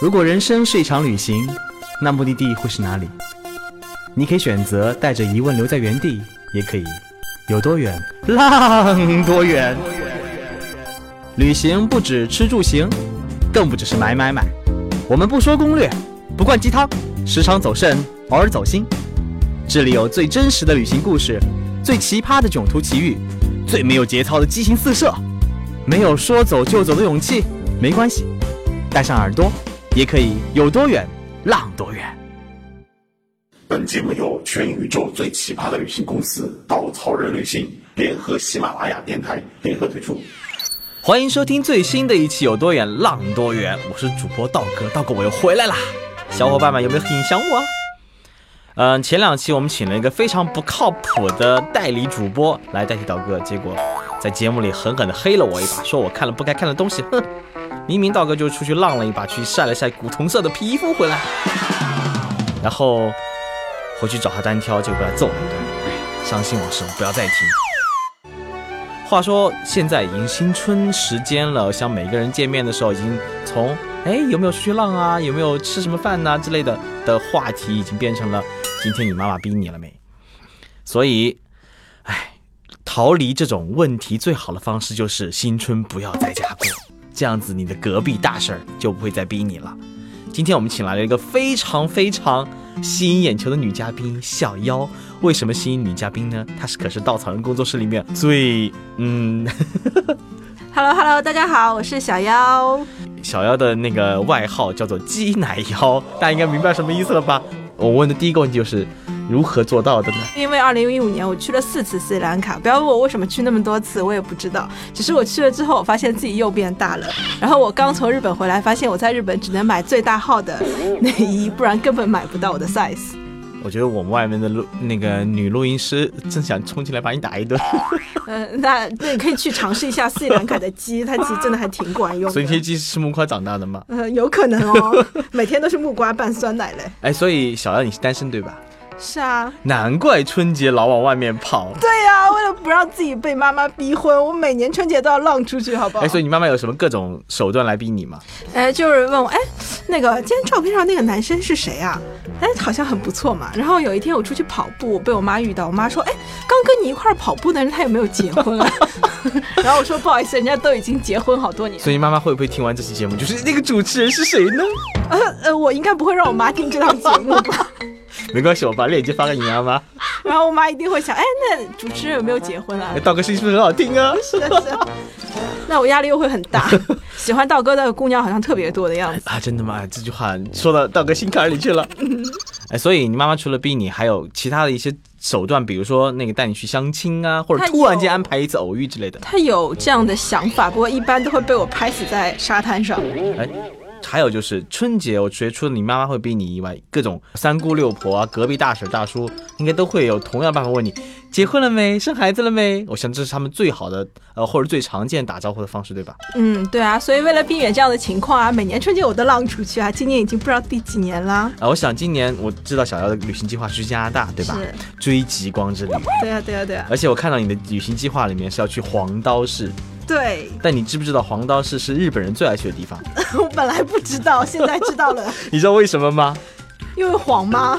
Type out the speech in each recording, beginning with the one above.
如果人生是一场旅行，那目的地会是哪里？你可以选择带着疑问留在原地，也可以有多远浪多远。旅行不止吃住行，更不只是买买买。我们不说攻略，不灌鸡汤，时常走肾，偶尔走心。这里有最真实的旅行故事，最奇葩的囧途奇遇，最没有节操的激情四射。没有说走就走的勇气，没关系，带上耳朵，也可以有多远浪多远。本节目由全宇宙最奇葩的旅行公司稻草人旅行联合喜马拉雅电台联合推出。欢迎收听最新的一期《有多远浪多远》，我是主播道哥，道哥我又回来啦！小伙伴们有没有很想我？嗯，前两期我们请了一个非常不靠谱的代理主播来代替道哥，结果在节目里狠狠的黑了我一把，说我看了不该看的东西。哼，明明道哥就出去浪了一把，去晒了晒古铜色的皮肤回来，然后回去找他单挑，就被他揍了一顿。伤心往事不要再提。话说现在已经新春时间了，像每个人见面的时候，已经从哎有没有出去浪啊，有没有吃什么饭呐、之类的的话题，已经变成了今天你妈妈逼你了没？所以，哎，逃离这种问题最好的方式就是新春不要在家过，这样子你的隔壁大婶儿就不会再逼你了。今天我们请来了一个非常非常吸引眼球的女嘉宾小妖。为什么吸引女嘉宾呢？她是可是稻草人工作室里面最嗯 Hello Hello，大家好，我是小妖。小妖的那个外号叫做鸡奶妖，大家应该明白什么意思了吧？我问的第一个问题就是如何做到的呢？因为二零一五年我去了四次斯里兰卡，不要问我为什么去那么多次，我也不知道。只是我去了之后，我发现自己又变大了。然后我刚从日本回来，发现我在日本只能买最大号的内衣，不然根本买不到我的 size。我觉得我们外面的录那个女录音师正想冲进来把你打一顿，嗯、那那你可以去尝试一下斯里兰卡的鸡，它其实真的还挺管用所以这些。鸡是吃木瓜长大的吗？呃，有可能哦，每天都是木瓜拌酸奶嘞。哎，所以小妖你是单身对吧？是啊，难怪春节老往外面跑。对呀、为了不让自己被妈妈逼婚，我每年春节都要浪出去，好不好？哎，所以你妈妈有什么各种手段来逼你吗？哎，就是问我，哎，那个今天照片上那个男生是谁啊？哎，好像很不错嘛。然后有一天我出去跑步，被我妈遇到，我妈说，哎，刚跟你一块跑步的人他有没有结婚啊？然后我说不好意思，人家都已经结婚好多年。所以妈妈会不会听完这期节目，就是那个主持人是谁呢？呃呃，我应该不会让我妈听这档节目吧？没关系，我把链接发给你妈妈。然后我妈一定会想，哎，那主持人有没有结婚啊哎，？道哥声音是不是很好听啊？是的，是的。那我压力又会很大。喜欢道哥的姑娘好像特别多的样子。啊，真的吗？哎这句话说到道哥心坎里去了。哎，所以你妈妈除了逼你，还有其他的一些手段，比如说那个带你去相亲啊，或者突然间安排一次偶遇之类的。她有这样的想法，不过一般都会被我拍死在沙滩上。哎，还有就是春节，我觉得除了你妈妈会逼你以外，各种三姑六婆啊、隔壁大婶大叔，应该都会有同样办法问你结婚了没、生孩子了没。我想这是他们最好的呃，或者最常见打招呼的方式，对吧？嗯，对啊，所以为了避免这样的情况啊，每年春节我都浪出去啊，今年已经不知道第几年啦。啊，我想今年我知道小姚的旅行计划是去加拿大，对吧？是追极光之旅。对啊，对啊，对啊，而且我看到你的旅行计划里面是要去黄刀市，对，但你知不知道黄刀市是日本人最爱去的地方？我本来不知道，现在知道了，你知道为什么吗？因为黄吗？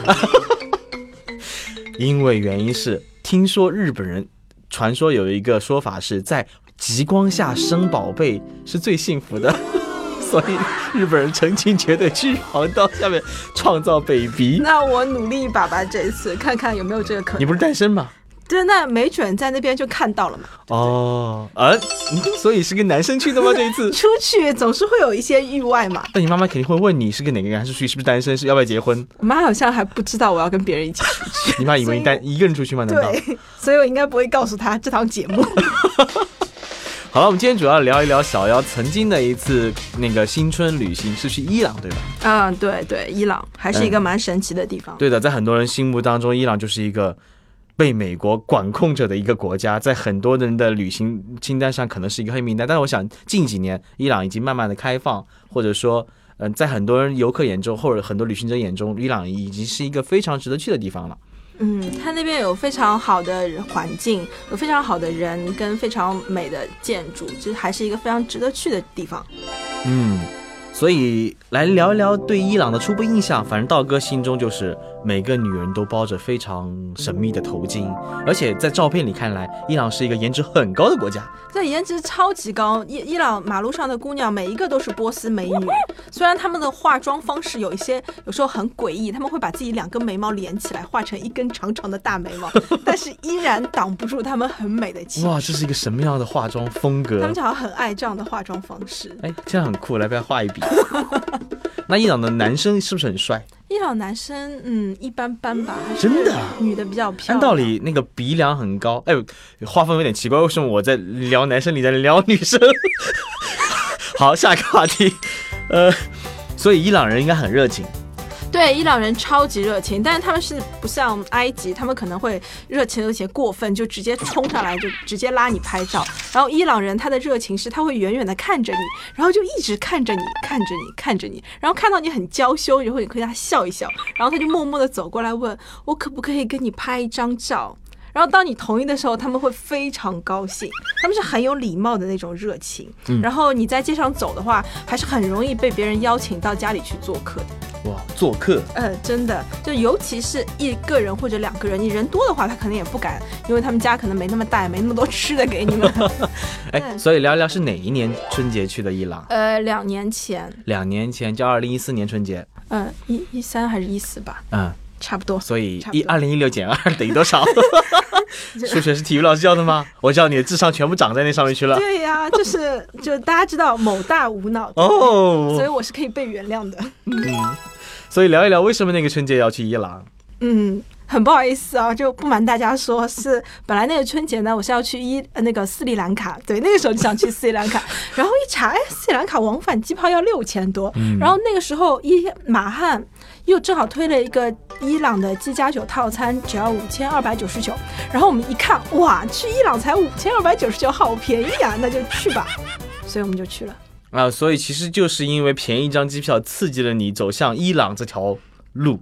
因为原因是听说日本人传说有一个说法是在极光下生宝贝是最幸福的，所以日本人成群结队去黄刀下面创造 baby。那我努力一把吧，这一次看看有没有这个可能。你不是单身吗？对，那没准在那边就看到了嘛。哦，啊，嗯所以是跟男生去的吗？这一次？出去总是会有一些意外嘛。那你妈妈肯定会问你是跟哪个男生出去，是不是单身，是要不要结婚？我妈好像还不知道我要跟别人一起出去。你妈以为你单一个人出去吗？难道？对，所以我应该不会告诉她这档节目。好了，我们今天主要聊一聊小妖曾经的一次那个新春旅行，是去伊朗，对吧？嗯，对对，伊朗还是一个蛮神奇的地方。对的，在很多人心目当中，伊朗就是一个被美国管控着的一个国家，在很多人的旅行清单上可能是一个黑名单。但是我想近几年，伊朗已经慢慢的开放，或者说，嗯、在很多人游客眼中，或者很多旅行者眼中，伊朗已经是一个非常值得去的地方了。嗯，它那边有非常好的环境，有非常好的人，跟非常美的建筑，这还是一个非常值得去的地方。嗯，所以来聊一聊对伊朗的初步印象。反正道哥心中就是每个女人都包着非常神秘的头巾，而且在照片里看来，伊朗是一个颜值很高的国家。这颜值超级高，伊伊朗马路上的姑娘每一个都是波斯美女，虽然她们的化妆方式有一些有时候很诡异，她们会把自己两根眉毛连起来画成一根长长的大眉毛，但是依然挡不住她们很美的气质。哇，这是一个什么样的化妆风格他们？好像很爱这样的化妆方式。哎，这样很酷，来不要画一笔？那伊朗的男生是不是很帅？伊朗男生，嗯，一般般吧，还是真的啊女的比较漂亮。按道理那个鼻梁很高，哎呦，画风有点奇怪，为什么我在聊男生，你在聊女生？好，下一个话题，呃，所以伊朗人应该很热情，对，伊朗人超级热情，但是他们是不像埃及，他们可能会热情有些过分，就直接冲上来就直接拉你拍照。然后伊朗人他的热情是他会远远的看着你，然后就一直看着你，看着你，看着你，然后看到你很娇羞，就会跟他笑一笑，然后他就默默的走过来问我可不可以跟你拍一张照。然后当你同意的时候，他们会非常高兴，他们是很有礼貌的那种热情。然后你在街上走的话，还是很容易被别人邀请到家里去做客的。哇，做客，呃，真的，就尤其是一个人或者两个人，你人多的话，他可能也不敢，因为他们家可能没那么大，也没那么多吃的给你们。哎，嗯所以聊一聊是哪一年春节去的伊朗？呃，两年前，两年前，就二零一四年春节，嗯，一一三还是一四吧，嗯，差不多。所以一二零一六减二等于多少？数学是体育老师教的吗？我知道你的智商全部长在那上面去了。对呀、就是就大家知道某大无脑，哦，所以我是可以被原谅的。所以聊一聊为什么那个春节要去伊朗？嗯，很不好意思啊，就不瞒大家说，是本来那个春节呢，我是要去伊呃那个斯里兰卡，对，那个时候就想去斯里兰卡，然后一查，哎，斯里兰卡往返机票要六千多，然后那个时候伊马汉又正好推了一个伊朗的机加酒套餐，只要五千二百九十九，然后我们一看，哇，去伊朗才五千二百九十九，好便宜啊，那就去吧，所以我们就去了。啊，所以其实就是因为便宜一张机票，刺激了你走向伊朗这条路。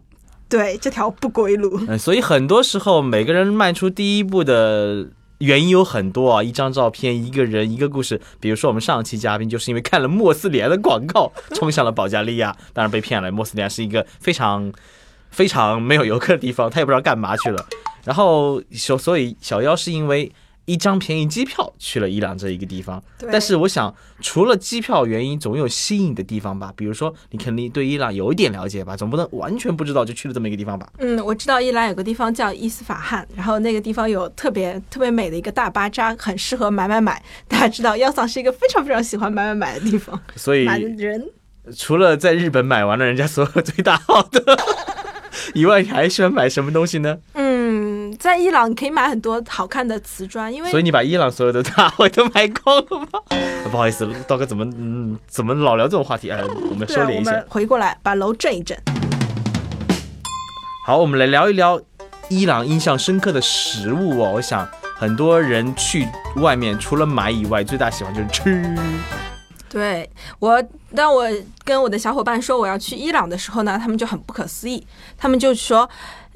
对，这条不归路。嗯，所以很多时候每个人迈出第一步的原因有很多啊，一张照片，一个人，一个故事。比如说我们上期嘉宾就是因为看了莫斯里安的广告，冲向了保加利亚，当然被骗了。莫斯里安是一个非常非常没有游客的地方，他也不知道干嘛去了。然后所所以小妖是因为一张便宜机票去了伊朗这一个地方，但是我想除了机票原因，总有吸引你的地方吧？比如说你肯定对伊朗有一点了解吧，总不能完全不知道就去了这么一个地方吧？嗯，我知道伊朗有个地方叫伊斯法罕，然后那个地方有特别特别美的一个大巴扎，很适合买买买。大家知道，幺桑是一个非常非常喜欢买买买的地方，所以人。除了在日本买完了人家所有最大号的 以外，你还喜欢买什么东西呢？嗯，在伊朗可以买很多好看的瓷砖，因为所以你把伊朗所有的大会都买光了吗？不好意思，道哥怎么嗯怎么老聊这种话题？哎，我们收敛一下。回过来把楼震一震。好，我们来聊一聊伊朗印象深刻的食物哦。我想很多人去外面除了买以外，最大喜欢就是吃。对我，当我跟我的小伙伴说我要去伊朗的时候呢，他们就很不可思议，他们就说：“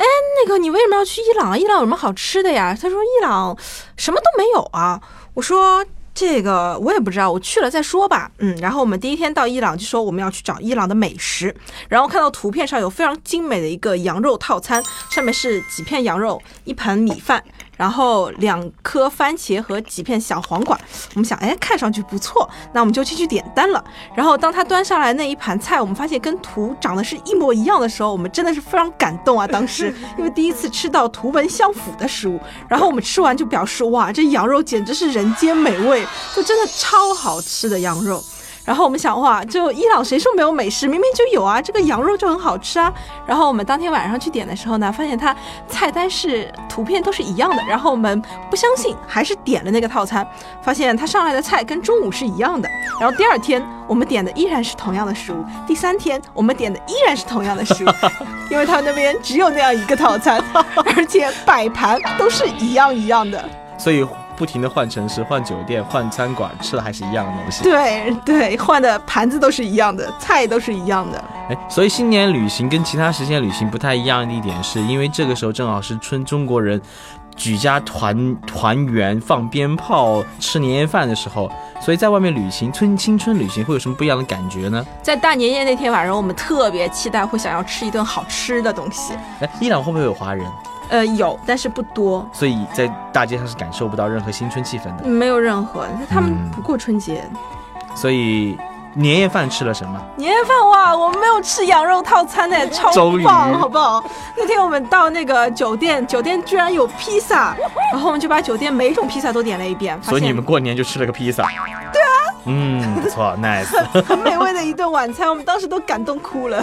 哎，那个你为什么要去伊朗？伊朗有什么好吃的呀？”他说：“伊朗什么都没有啊。”我说。这个我也不知道，我去了再说吧。嗯，然后我们第一天到伊朗就说我们要去找伊朗的美食，然后看到图片上有非常精美的一个羊肉套餐，上面是几片羊肉、一盆米饭，然后两颗番茄和几片小黄瓜。我们想，哎，看上去不错，那我们就进去点单了。然后当他端上来那一盘菜，我们发现跟图长得是一模一样的时候，我们真的是非常感动啊！当时 因为第一次吃到图文相符的食物，然后我们吃完就表示，哇，这羊肉简直是人间美味，就真的超好吃的羊肉。然后我们想，哇，就伊朗谁说没有美食？明明就有啊，这个羊肉就很好吃啊。然后我们当天晚上去点的时候呢，发现它菜单是图片都是一样的。然后我们不相信，还是点了那个套餐，发现它上来的菜跟中午是一样的。然后第二天我们点的依然是同样的食物，第三天我们点的依然是同样的食物，因为他们那边只有那样一个套餐，而且摆盘都是一样一样的。所以不停的换城市、换酒店、换餐馆，吃的还是一样的东西。对对，换的盘子都是一样的，菜都是一样的。哎，所以新年旅行跟其他时间旅行不太一样的一点，是因为这个时候正好是春中国人举家团团圆、放鞭炮、吃年夜饭的时候，所以在外面旅行，春青春旅行会有什么不一样的感觉呢？在大年夜那天晚上，我们特别期待会想要吃一顿好吃的东西。哎，伊朗会不会有华人？呃，有，但是不多，所以在大街上是感受不到任何新春气氛的。没有任何，他们嗯不过春节。所以年夜饭吃了什么？年夜饭哇，我们没有吃羊肉套餐呢，超棒，好不好？那天我们到那个酒店，酒店居然有披萨，然后我们就把酒店每一种披萨都点了一遍，所以你们过年就吃了个披萨。对啊。嗯，不错，nice。很美味的一顿晚餐，我们当时都感动哭了。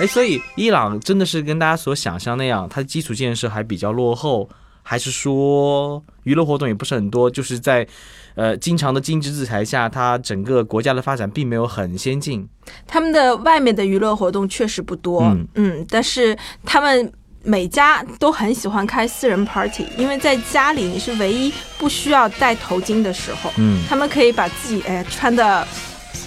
哎，所以伊朗真的是跟大家所想象那样，它的基础建设还比较落后，还是说娱乐活动也不是很多？就是在呃经常的经济制裁下，它整个国家的发展并没有很先进。他们的外面的娱乐活动确实不多，嗯嗯，但是他们每家都很喜欢开私人 party，因为在家里你是唯一不需要戴头巾的时候，嗯，他们可以把自己哎穿的。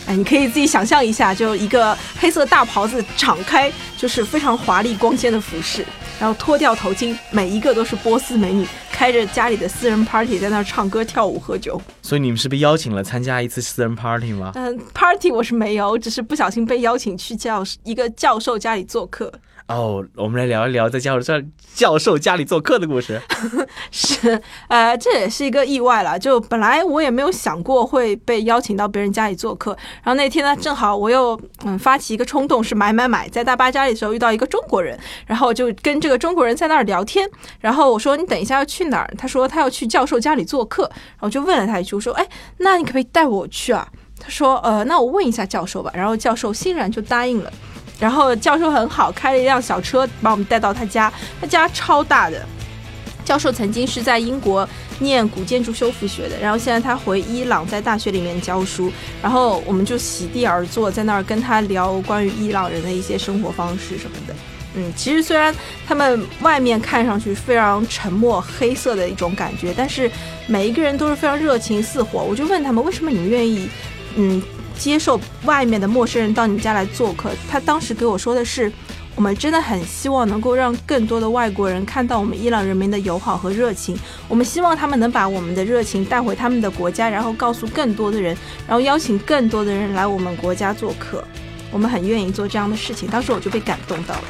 哎，你可以自己想象一下，就一个黑色大袍子敞开，就是非常华丽光鲜的服饰，然后脱掉头巾，每一个都是波斯美女，开着家里的私人 party 在那儿唱歌、跳舞、喝酒。所以你们是被邀请了参加一次私人 party 吗？嗯，party 我是没有，我只是不小心被邀请去教一个教授家里做客。哦，我们来聊一聊在教授教授家里做客的故事。是，呃，这也是一个意外了。就本来我也没有想过会被邀请到别人家里做客，然后那天呢，正好我又嗯发起一个冲动，是买买买，在大巴家里的时候遇到一个中国人，然后就跟这个中国人在那儿聊天，然后我说你等一下要去哪儿？他说他要去教授家里做客，然后我就问了他一句，我说哎，那你可不可以带我去啊？他说呃，那我问一下教授吧。然后教授欣然就答应了。然后教授很好，开了一辆小车把我们带到他家，他家超大的。教授曾经是在英国念古建筑修复学的，然后现在他回伊朗在大学里面教书，然后我们就席地而坐，在那儿跟他聊关于伊朗人的一些生活方式什么的。嗯，其实虽然他们外面看上去非常沉默、黑色的一种感觉，但是每一个人都是非常热情似火。我就问他们，为什么你们愿意，嗯，接受外面的陌生人到你家来做客？他当时给我说的是，我们真的很希望能够让更多的外国人看到我们伊朗人民的友好和热情。我们希望他们能把我们的热情带回他们的国家，然后告诉更多的人，然后邀请更多的人来我们国家做客。我们很愿意做这样的事情。当时我就被感动到了。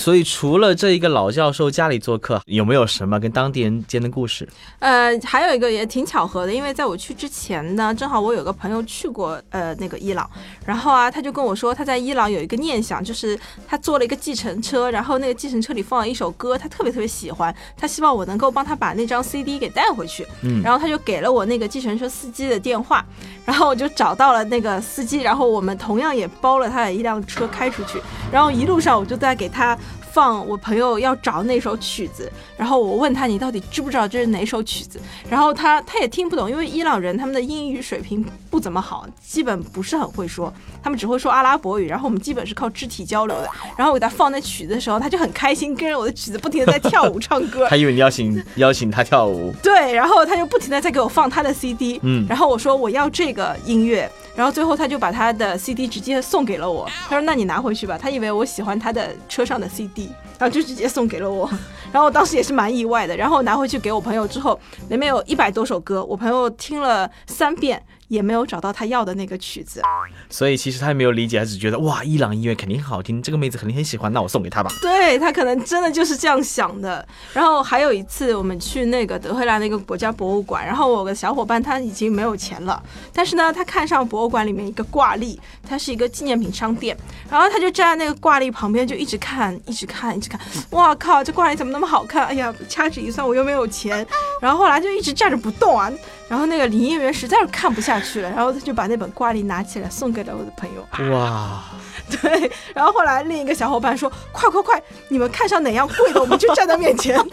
所以除了这一个老教授家里做客，有没有什么跟当地人间的故事？呃，还有一个也挺巧合的，因为在我去之前呢，正好我有个朋友去过呃那个伊朗，然后啊，他就跟我说他在伊朗有一个念想，就是他坐了一个计程车，然后那个计程车里放了一首歌，他特别特别喜欢，他希望我能够帮他把那张 CD 给带回去，嗯然后他就给了我那个计程车司机的电话，然后我就找到了那个司机，然后我们同样也包了他的一辆车开出去，然后一路上我就在给他放我朋友要找那首曲子，然后我问他你到底知不知道这是哪首曲子，然后他他也听不懂，因为伊朗人他们的英语水平不怎么好，基本不是很会说，他们只会说阿拉伯语，然后我们基本是靠肢体交流的，然后我给他放那曲子的时候，他就很开心，跟着我的曲子不停的在跳舞唱歌，他以为你邀请邀请他跳舞，对，然后他就不停的在给我放他的 CD，嗯。然后我说我要这个音乐，然后最后他就把他的 CD 直接送给了我，他说那你拿回去吧，他以为我喜欢他的车上的 CD，然后就直接送给了我，然后我当时也是蛮意外的，然后拿回去给我朋友之后，里面有一百多首歌，我朋友听了三遍。也没有找到他要的那个曲子，所以其实他也没有理解，他只觉得哇，伊朗音乐肯定很好听，这个妹子肯定很喜欢，那我送给她吧。对他可能真的就是这样想的。然后还有一次，我们去那个德黑兰的一个国家博物馆，然后我有个小伙伴他已经没有钱了，但是呢，他看上博物馆里面一个挂历，它是一个纪念品商店，然后他就站在那个挂历旁边就一直看，一直看，一直看。哇靠，这挂历怎么那么好看？哎呀，掐指一算，我又没有钱。然后后来就一直站着不动啊。然后那个营业员实在是看不下去了，然后他就把那本挂历拿起来送给了我的朋友。哇，对，然后后来另一个小伙伴说：“快快快，你们看上哪样贵的，我们就站在面前。”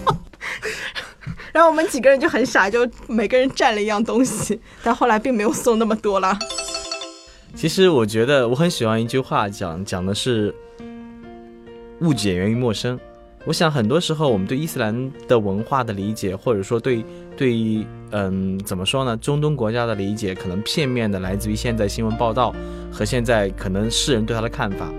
然后我们几个人就很傻，就每个人占了一样东西，但后来并没有送那么多了。其实我觉得我很喜欢一句话讲，讲的是误解源于陌生。我想很多时候我们对伊斯兰的文化的理解，或者说对对嗯怎么说呢，中东国家的理解，可能片面的来自于现在新闻报道和现在可能世人对他的看法。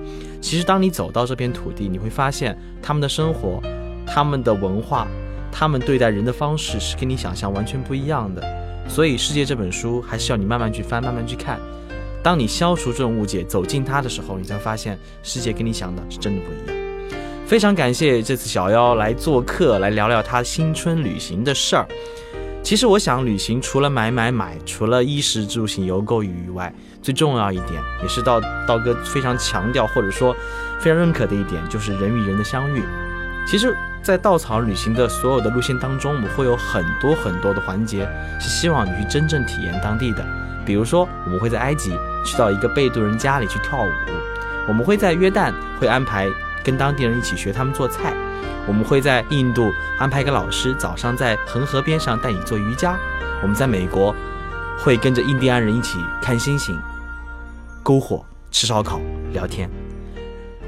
其实当你走到这片土地，你会发现他们的生活他们的文化，他们对待人的方式是跟你想象完全不一样的。所以，《世界》这本书还是要你慢慢去翻，慢慢去看。当你消除这种误解，走进它的时候，你才发现世界跟你想的是真的不一样。非常感谢这次小妖来做客，来聊聊他新春旅行的事儿。其实我想，旅行除了买买买，除了衣食住行游购娱以外，最重要一点，也是道道哥非常强调或者说非常认可的一点，就是人与人的相遇。其实，在稻草旅行的所有的路线当中，我们会有很多很多的环节是希望你去真正体验当地的。比如说，我们会在埃及去到一个贝杜人家里去跳舞；我们会在约旦会安排跟当地人一起学他们做菜；我们会在印度安排一个老师早上在恒河边上带你做瑜伽；我们在美国会跟着印第安人一起看星星、篝火、吃烧烤、聊天。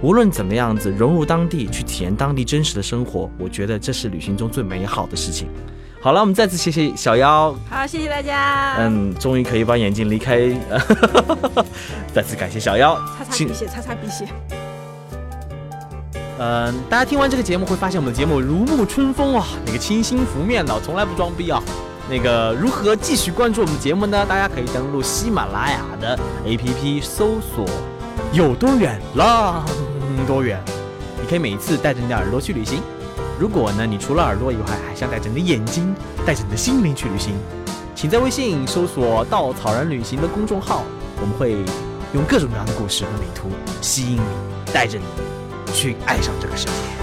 无论怎么样子，融入当地去体验当地真实的生活，我觉得这是旅行中最美好的事情。好了，我们再次谢谢小妖。好，谢谢大家。嗯，终于可以把眼镜离开。再次感谢小妖。擦擦鼻血，擦擦鼻血。嗯，大家听完这个节目会发现我们的节目如沐春风啊，那个清新拂面的，从来不装逼啊。那个如何继续关注我们的节目呢？大家可以登录喜马拉雅的 APP 搜索“有多远浪多远”，你可以每一次带着你的耳朵去旅行。如果呢，你除了耳朵以外，还想带着你的眼睛，带着你的心灵去旅行，请在微信搜索“稻草人旅行”的公众号，我们会用各种各样的故事和美图吸引你，带着你去爱上这个世界。